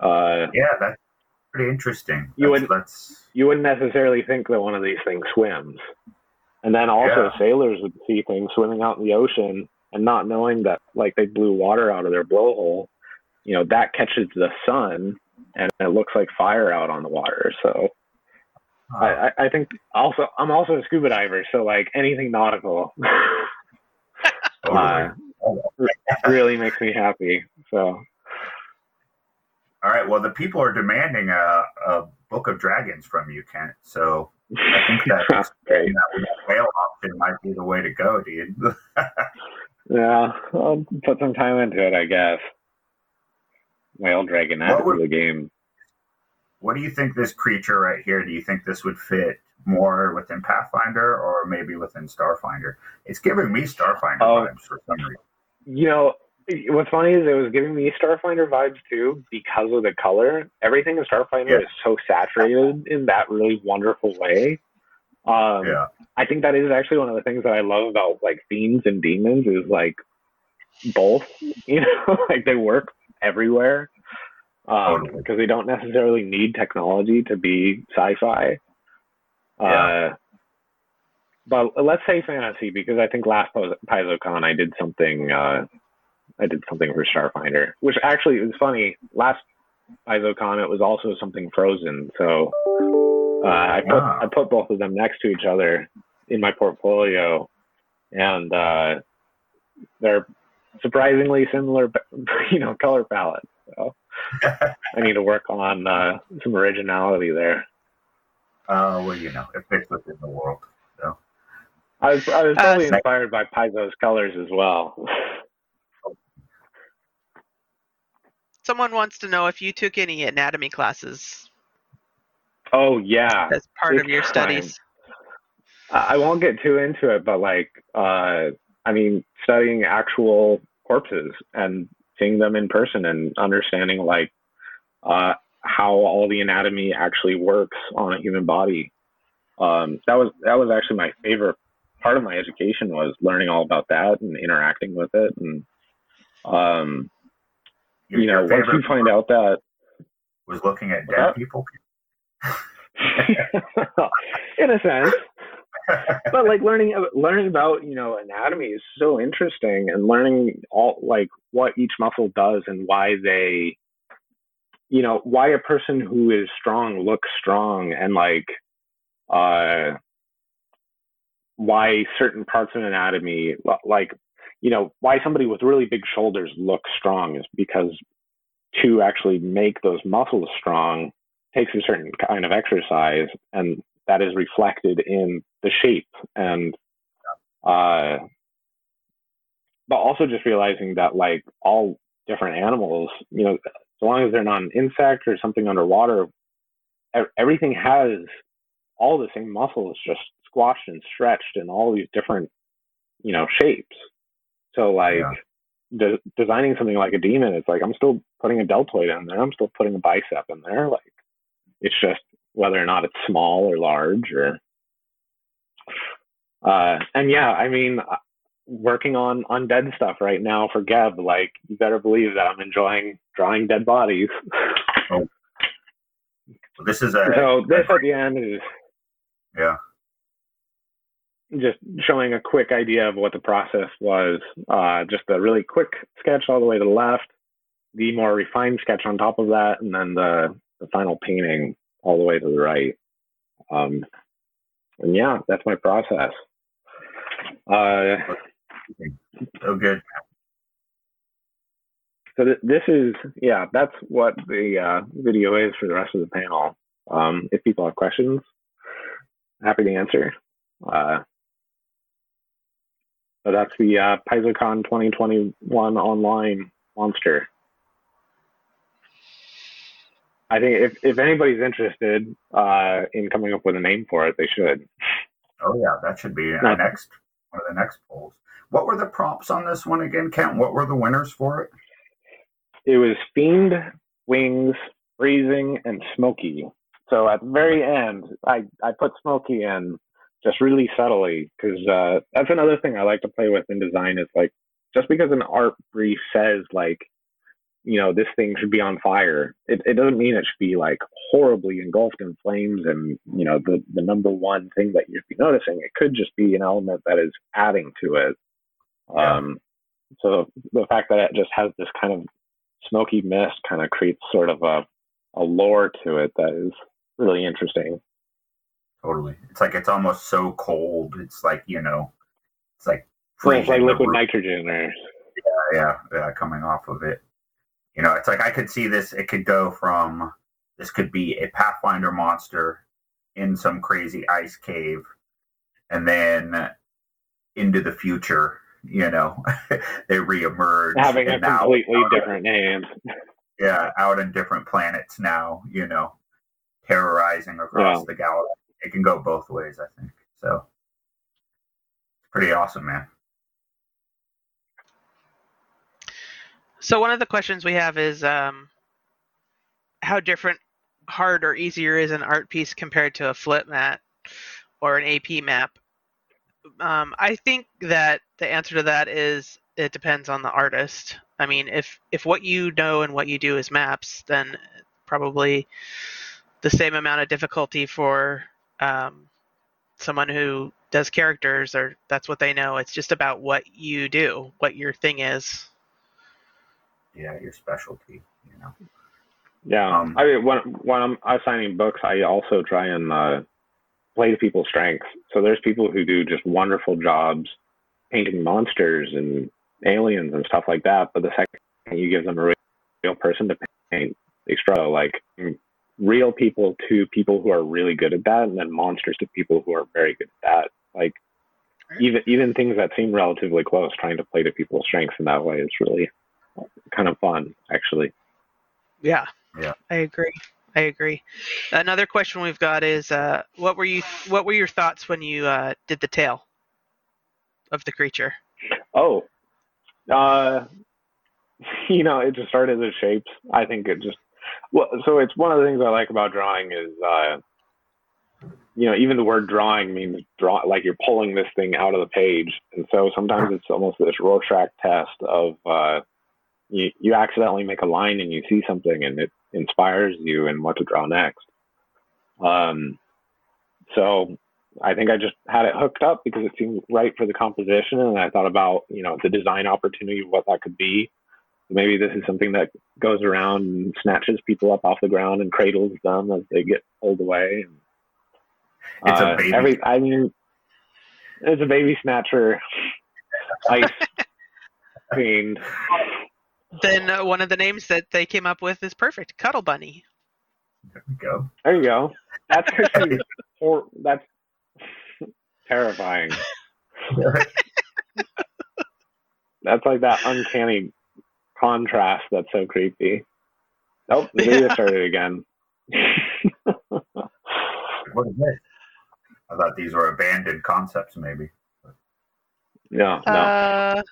Uh, yeah, that's pretty interesting. You, would, you wouldn't necessarily think that one of these things swims. And then also, yeah. sailors would see things swimming out in the ocean and not knowing that, like, they blew water out of their blowhole. You know, that catches the sun and it looks like fire out on the water. So, I, I think also I'm also a scuba diver, so like anything nautical uh, really makes me happy. So. All right. Well, the people are demanding a, a book of dragons from you, Kent. So I think that, that whale option might be the way to go, dude. yeah, I'll put some time into it, I guess. Whale dragon after the game what do you think this creature right here? Do you think this would fit more within Pathfinder or maybe within Starfinder? It's giving me Starfinder oh, vibes for some reason. You know, what's funny is it was giving me Starfinder vibes too because of the color. Everything in Starfinder yeah. is so saturated in that really wonderful way. Um, yeah. I think that is actually one of the things that I love about like fiends and demons is like both, you know, like they work everywhere um, because they don't necessarily need technology to be sci-fi. Yeah. Uh, but let's say fantasy because I think last PaizoCon I did something. Uh, I did something for Starfinder, which actually was funny. Last PaizoCon it was also something Frozen, so uh, I put wow. I put both of them next to each other in my portfolio, and uh, they're surprisingly similar, you know, color palette. So I need to work on uh, some originality there. Oh uh, well, you know, it fits within the world. So I was I was totally uh, inspired by Paizo's colors as well. Someone wants to know if you took any anatomy classes. Oh yeah, as part of your studies. I won't get too into it, but like, uh, I mean, studying actual corpses and seeing them in person and understanding like uh, how all the anatomy actually works on a human body. Um, that was that was actually my favorite part of my education was learning all about that and interacting with it and um, you know once you find out that was looking at dead people. In a sense. But like learning learning about you know anatomy is so interesting and learning all like what each muscle does and why they you know why a person who is strong looks strong and like uh why certain parts of anatomy like you know why somebody with really big shoulders looks strong is because to actually make those muscles strong takes a certain kind of exercise and that is reflected in the shape and uh but also just realizing that like all different animals you know as long as they're not an insect or something underwater everything has all the same muscles just squashed and stretched in all these different you know shapes so like yeah. de- designing something like a demon, it's like I'm still putting a deltoid in there. I'm still putting a bicep in there. Like it's just whether or not it's small or large or. Uh, and yeah, I mean, uh, working on on dead stuff right now for Geb. Like you better believe that I'm enjoying drawing dead bodies. oh. This is a so this at the end is yeah just showing a quick idea of what the process was. Uh, just a really quick sketch all the way to the left, the more refined sketch on top of that, and then the, the final painting all the way to the right. Um, and yeah, that's my process. Uh, so. So th- this is yeah, that's what the uh, video is for the rest of the panel. Um, if people have questions, happy to answer. Uh, so that's the uh, PaizoCon 2021 online monster. I think if, if anybody's interested uh, in coming up with a name for it, they should. Oh yeah, that should be our next one of the next polls. What were the prompts on this one again, Kent? What were the winners for it? It was Fiend, Wings, Freezing, and Smoky. So at the very end, I, I put Smoky in just really subtly because uh, that's another thing I like to play with in design is like just because an art brief says like you know this thing should be on fire it, it doesn't mean it should be like horribly engulfed in flames and you know the the number one thing that you should be noticing it could just be an element that is adding to it yeah. um so the fact that it just has this kind of smoky mist kind of creates sort of a a lore to it that is really interesting Totally. It's like it's almost so cold. It's like you know, it's like well, it's like liquid nitrogen there. yeah, yeah, yeah, coming off of it. You know, it's like I could see this. It could go from this could be a Pathfinder monster in some crazy ice cave, and then into the future. You know, they reemerge having a completely now, different name. Yeah, out in different planets now. You know, terrorizing across the galaxy it can go both ways, I think. So it's pretty awesome, man. So one of the questions we have is um, how different, hard or easier is an art piece compared to a flip mat or an AP map? Um, I think that the answer to that is it depends on the artist. I mean, if if what you know and what you do is maps, then probably the same amount of difficulty for um, someone who does characters or that's what they know. It's just about what you do, what your thing is. Yeah, your specialty, you know. Yeah, um, I mean, when when I'm assigning books, I also try and uh, play to people's strengths. So there's people who do just wonderful jobs painting monsters and aliens and stuff like that. But the second you give them a real person to paint, they struggle. Like real people to people who are really good at that, and then monsters to people who are very good at that. Like even even things that seem relatively close, trying to play to people's strengths in that way is really kind of fun, actually. Yeah. Yeah. I agree. I agree. Another question we've got is, uh, what were you what were your thoughts when you uh, did the tail of the creature? Oh, uh, you know, it just started as shapes. I think it just well, so it's one of the things I like about drawing is, uh, you know, even the word drawing means draw, like you're pulling this thing out of the page. And so sometimes it's almost this Rorschach test of, uh, you, you accidentally make a line and you see something and it inspires you in what to draw next. Um, so I think I just had it hooked up because it seemed right for the composition. And I thought about, you know, the design opportunity of what that could be maybe this is something that goes around and snatches people up off the ground and cradles them as they get pulled away. And, it's uh, a baby. Every, I mean, it's a baby snatcher, ice fiend. Then uh, one of the names that they came up with is perfect, Cuddle Bunny. There we go. There you go. That's or that's terrifying. that's like that uncanny contrast that's so creepy. Nope, the video started again. what is this? I thought these were abandoned concepts, maybe. No, no. Uh,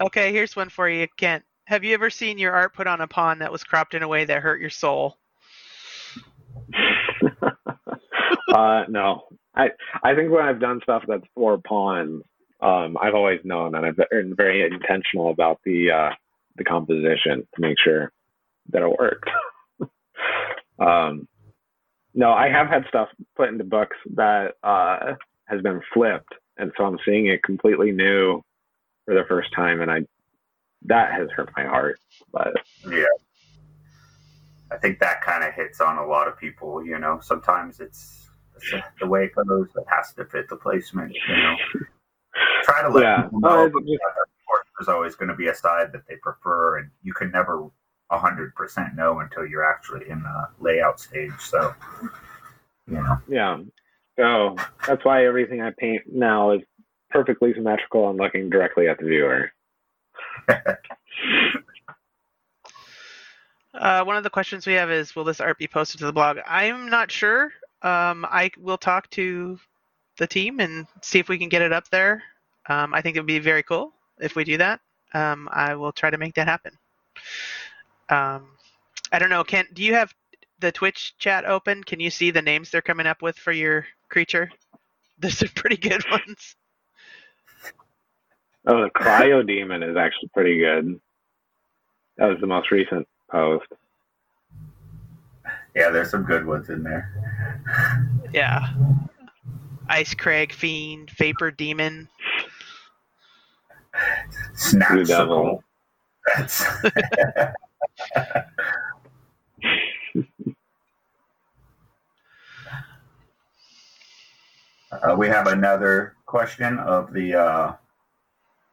Okay, here's one for you, Kent. Have you ever seen your art put on a pawn that was cropped in a way that hurt your soul? uh, no, I I think when I've done stuff that's for pawns, um, I've always known, and I've been very intentional about the uh, the composition to make sure that it works. um, no, I have had stuff put into books that uh, has been flipped, and so I'm seeing it completely new for the first time, and I that has hurt my heart. But yeah, I think that kind of hits on a lot of people. You know, sometimes it's, it's the way it goes. It has to fit the placement. You know, try to let Yeah. people know. Course, there's always going to be a side that they prefer, and you can never hundred percent know until you're actually in the layout stage. So, you know, yeah, so that's why everything I paint now is perfectly symmetrical and looking directly at the viewer. Uh, one of the questions we have is, will this art be posted to the blog? I'm not sure. Um, I will talk to the team and see if we can get it up there. Um, I think it would be very cool if we do that. Um, I will try to make that happen. Um, I don't know, Kent. Do you have the Twitch chat open? Can you see the names they're coming up with for your creature? Those are pretty good ones. Oh, the cryo demon is actually pretty good. That was the most recent post. yeah, there's some good ones in there. Yeah. Ice Crag Fiend, Vapor Demon. Devil. That's Uh, we have another question of the uh,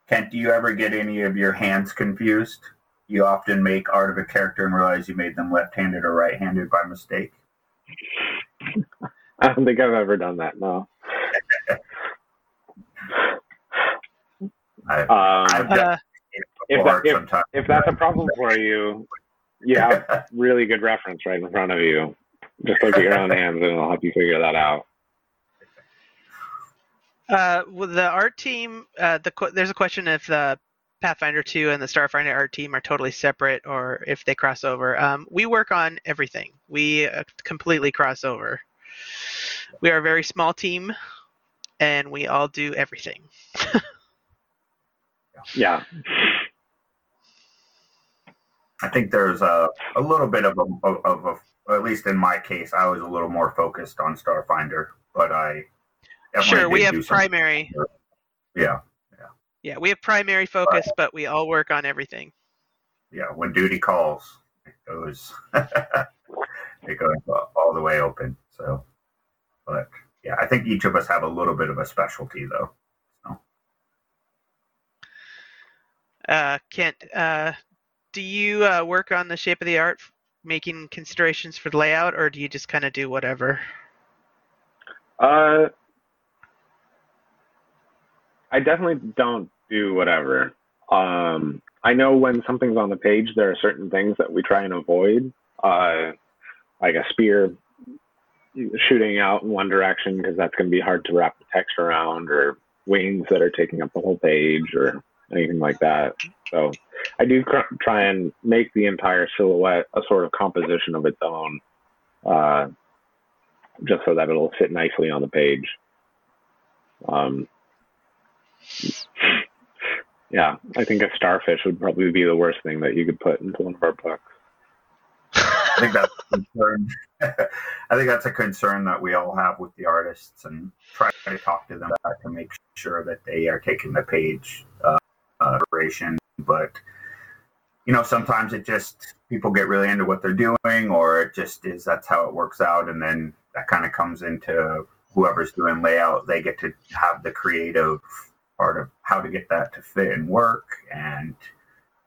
Kent. Do you ever get any of your hands confused? You often make art of a character and realize you made them left-handed or right-handed by mistake. I don't think I've ever done that. No. I, Um, I've Uh, if that- if- if that's a problem for you, you have really good reference right in front of you. Just look at your own hands, and it'll help you figure that out. Uh, well, the art team. Uh, the there's a question if the Pathfinder 2 and the Starfinder art team are totally separate or if they cross over. Um, we work on everything. We uh, completely cross over. We are a very small team, and we all do everything. Yeah. I think there's a, a little bit of a, of a, at least in my case, I was a little more focused on Starfinder, but I sure, we have do some- primary. Yeah, Yeah, we have primary focus, but we all work on everything. yeah. When duty calls, it goes, it goes all the way open. So, but yeah, I think each of us have a little bit of a specialty, though. Uh, Kent, uh, do you uh, work on the shape of the art, making considerations for the layout, or do you just kind of do whatever? Uh, I definitely don't do whatever. Um, I know when something's on the page, there are certain things that we try and avoid, uh, like a spear shooting out in one direction because that's going to be hard to wrap the text around, or wings that are taking up the whole page, or anything like that. So I do cr- try and make the entire silhouette a sort of composition of its own. Uh, just so that it'll fit nicely on the page. Um, yeah, I think a starfish would probably be the worst thing that you could put into one of our books. I think that's a concern. I think that's a concern that we all have with the artists, and try to talk to them to make sure that they are taking the page uh, uh, duration. But you know, sometimes it just people get really into what they're doing, or it just is that's how it works out, and then that kind of comes into whoever's doing layout. They get to have the creative part of how to get that to fit and work, and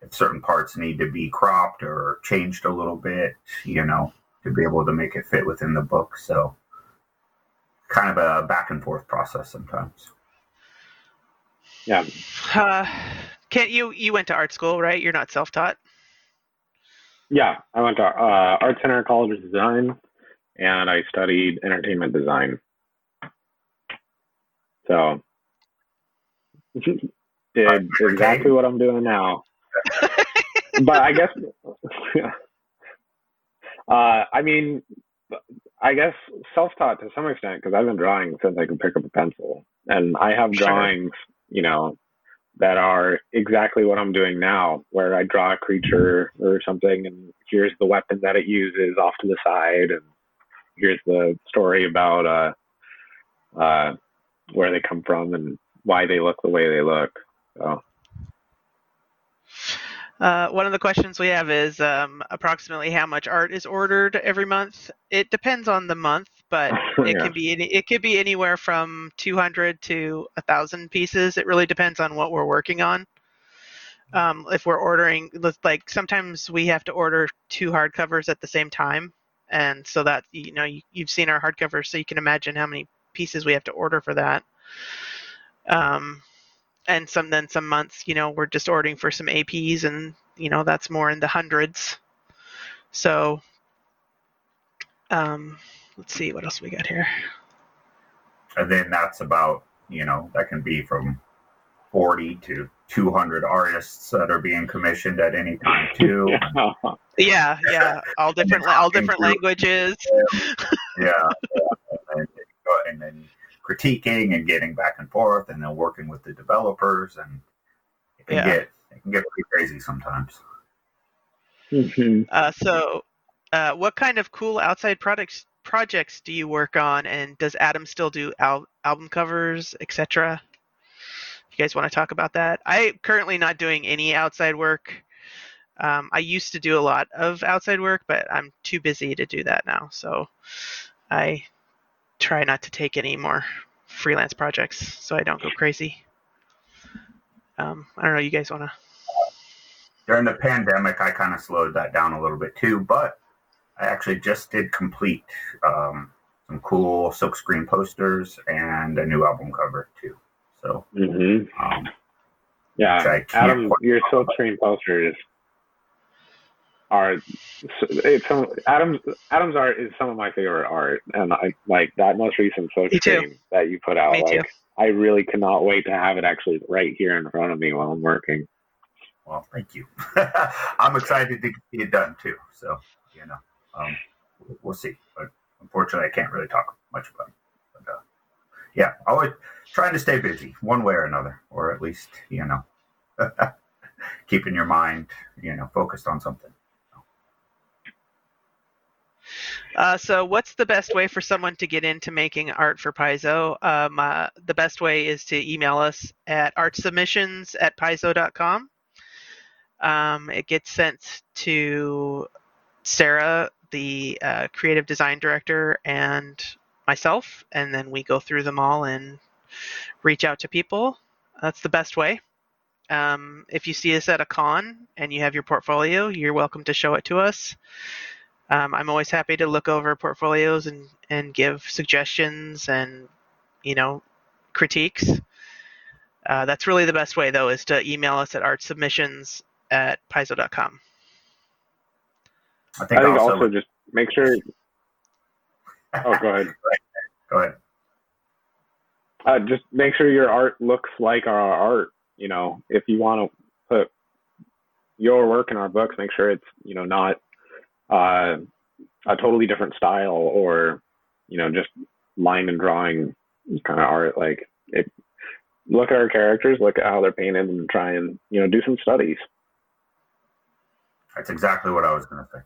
if certain parts need to be cropped or changed a little bit, you know, to be able to make it fit within the book. So, kind of a back and forth process sometimes. Yeah, Uh, Kent, you you went to art school, right? You're not self-taught. yeah. I went to uh, Art Center College of Design, and I studied entertainment design. So, did exactly what I'm doing now. but I guess, uh, I mean, I guess self-taught to some extent because I've been drawing since I could pick up a pencil, and I have Sure. drawings, you know, that are exactly what I'm doing now, where I draw a creature or something, and here's the weapon that it uses off to the side, and here's the story about uh, uh, where they come from and why they look the way they look. So, Uh, one of the questions we have is um, approximately how much art is ordered every month. It depends on the month, but it Yeah. can be any, it could be anywhere from 200 to 1,000 pieces. It really depends on what we're working on. Um, if we're ordering, like sometimes we have to order two hardcovers at the same time, and so that you know you, you've seen our hardcovers, so you can imagine how many pieces we have to order for that. Um, and some then some months you know we're just ordering for some aps and you know that's more in the hundreds so um let's see what else we got here And then that's about, you know, that can be from 40 to 200 artists that are being commissioned at any time, too. yeah. yeah yeah all different all different languages yeah, yeah. And, then, and then critiquing and getting back and forth, and then working with the developers, and it can Yeah. get it can get pretty crazy sometimes. Mhm. uh, so uh, what kind of cool outside products projects do you work on and does adam still do al- album covers etc you guys want to talk about that? I'm currently not doing any outside work. Um, i used to do a lot of outside work but i'm too busy to do that now so i try not to take any more freelance projects so i don't go crazy. Um, i don't know you guys want to During the pandemic, I kind of slowed that down a little bit too, but I actually just did complete um, some cool silkscreen posters and a new album cover too. So, Mhm. um, Yeah, Which I can't Adam, your silkscreen posters are it's some Adam's Adam's art is some of my favorite art, and I like that most recent silk Me too. screen that you put out. Me too. like, I really cannot wait to have it actually right here in front of me while I'm working. well, thank you. I'm excited to get it done too. So, you know, um, we'll see. But unfortunately, I can't really talk much about it. But, uh, yeah, always trying to stay busy one way or another, or at least, you know, keeping your mind, you know, focused on something. Uh, so, what's the best way for someone to get into making art for Paizo? Um, uh, the best way is to email us at artsubmissions at paizo.com. Um, it gets sent to Sarah, the uh, creative design director, and myself, and then we go through them all and reach out to people. That's the best way. Um, if you see us at a con and you have your portfolio, you're welcome to show it to us. Um, I'm always happy to look over portfolios and, and give suggestions and, you know, critiques. Uh, that's really the best way, though, is to email us at artsubmissions at paizo.com. I think, I think also, also just make sure. Oh, go ahead. go ahead. Uh, just make sure your art looks like our art. You know, if you want to put your work in our books, make sure it's you know not uh, a totally different style or you know just line and drawing kind of art. Like it, look at our characters, look at how they're painted, and try and you know do some studies. That's exactly what I was going to say.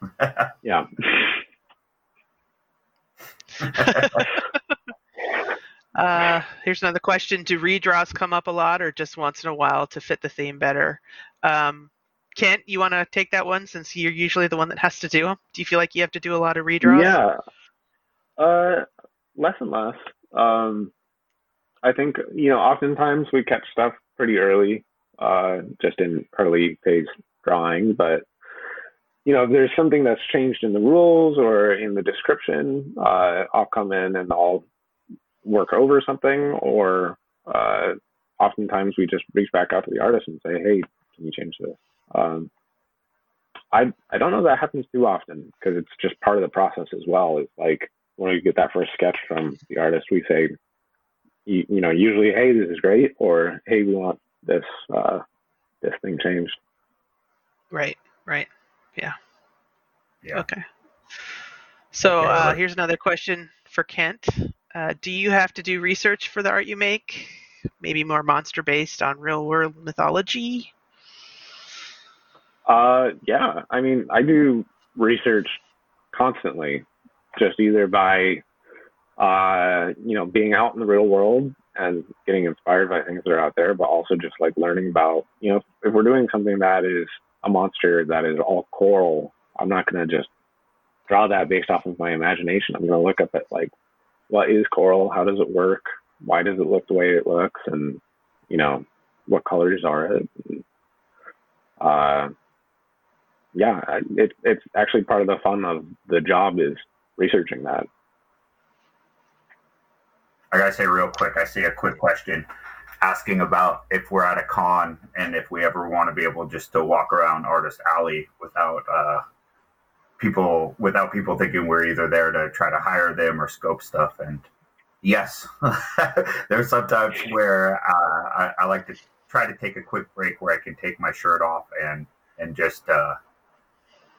So. Yeah. Uh, here's another question: Do redraws come up a lot, or just once in a while to fit the theme better? Um, Kent, you want to take that one since you're usually the one that has to do them? Do you feel like you have to do a lot of redraws? Yeah. Uh, less and less. Um, I think you know, oftentimes we catch stuff pretty early, uh, just in early phase drawing. But you know, if there's something that's changed in the rules or in the description, uh, I'll come in and I'll work over something. Or uh, oftentimes we just reach back out to the artist and say, "Hey, can you change this?" Um, I I don't know that happens too often because it's just part of the process as well. It's like when we get that first sketch from the artist, we say, you, you know usually hey this is great or hey we want this uh, this thing changed. Right. Right. Yeah. Yeah. Okay. So Okay, uh, here's another question for Kent. Uh, do you have to do research for the art you make? Maybe more monster based on real world mythology? Uh, yeah, I mean, I do research constantly, just either by, uh, you know, being out in the real world and getting inspired by things that are out there, but also just like learning about, you know, if we're doing something that is a monster that is all coral, I'm not going to just draw that based off of my imagination. I'm going to look up at like, what is coral? How does it work? Why does it look the way it looks? And, you know, what colors are it? Uh, yeah, it, it's actually part of the fun of the job is researching that. I gotta say real quick, I see a quick question asking about if we're at a con and if we ever want to be able just to walk around Artist Alley without uh, people without people thinking we're either there to try to hire them or scope stuff. And yes, there's sometimes where uh, I, I like to try to take a quick break where I can take my shirt off and and just uh,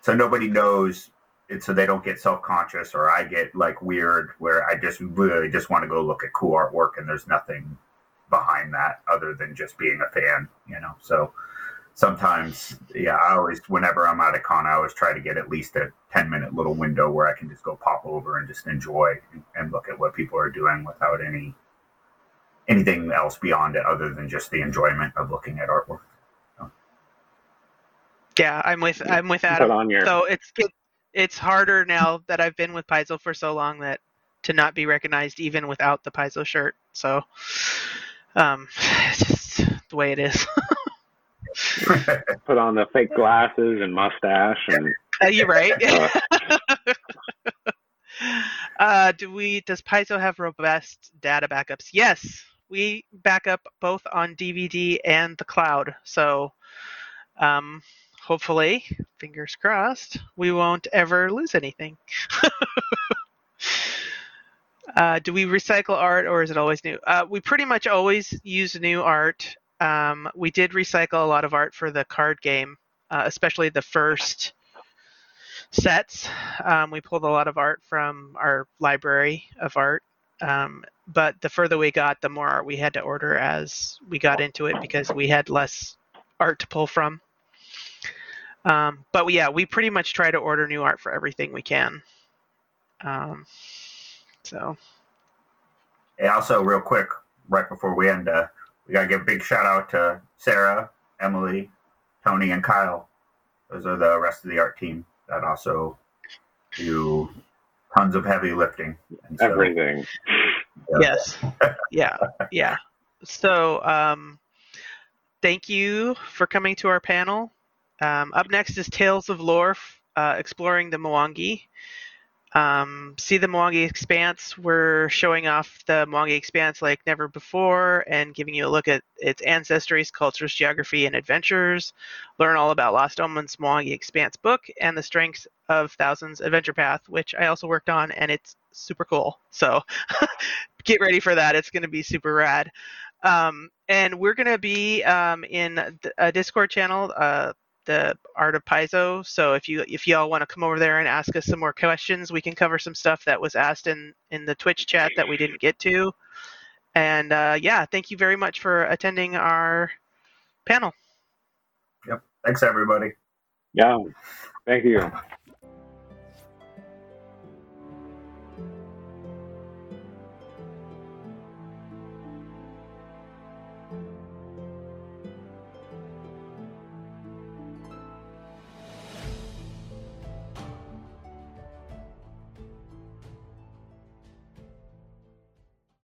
so nobody knows it so they don't get self-conscious or I get like weird where I just really just want to go look at cool artwork and there's nothing behind that other than just being a fan, you know. So sometimes, yeah, I always whenever I'm at a con, I always try to get at least a 10 minute little window where I can just go pop over and just enjoy and, and look at what people are doing without any anything else beyond it other than just the enjoyment of looking at artwork. Yeah, I'm with I'm with Put Adam. on your So it's it, it's harder now that I've been with Paizo for so long that to not be recognized even without the Paizo shirt. So um, it's just the way it is. put on the fake glasses and mustache and Uh, you're right. uh, uh, do we? Does Paizo have robust data backups? Yes, we back up both on DVD and the cloud. So, um, hopefully, fingers crossed, we won't ever lose anything. Uh, do we recycle art or is it always new? Uh, we pretty much always use new art. Um, we did recycle a lot of art for the card game, uh, especially the first sets. Um, we pulled a lot of art from our library of art. Um, but the further we got, the more art we had to order as we got into it because we had less art to pull from. Um, but we, yeah, we pretty much try to order new art for everything we can. So And also, real quick, right before we end, uh, we gotta give a big shout out to Sarah, Emily, Tony, and Kyle. Those are the rest of the art team that also do tons of heavy lifting. And so, everything. yes, yeah, yeah. So um, thank you for coming to our panel. Um, up next is Tales of Lore, uh, exploring the Mwangi. Um, see the Mwangi Expanse. We're showing off the Mwangi Expanse like never before and giving you a look at its ancestries, cultures, geography, and adventures. Learn all about Lost Omens Mwangi Expanse book and the Strengths of Thousands Adventure Path, which I also worked on, and it's super cool. So get ready for that. It's going to be super rad. Um, and we're going to be um, in a Discord channel, uh, the Art of Paizo. So if you if y'all want to come over there and ask us some more questions, we can cover some stuff that was asked in in the Twitch chat that we didn't get to. And uh, yeah, thank you very much for attending our panel. Yep. Thanks, everybody. Yeah. Thank you.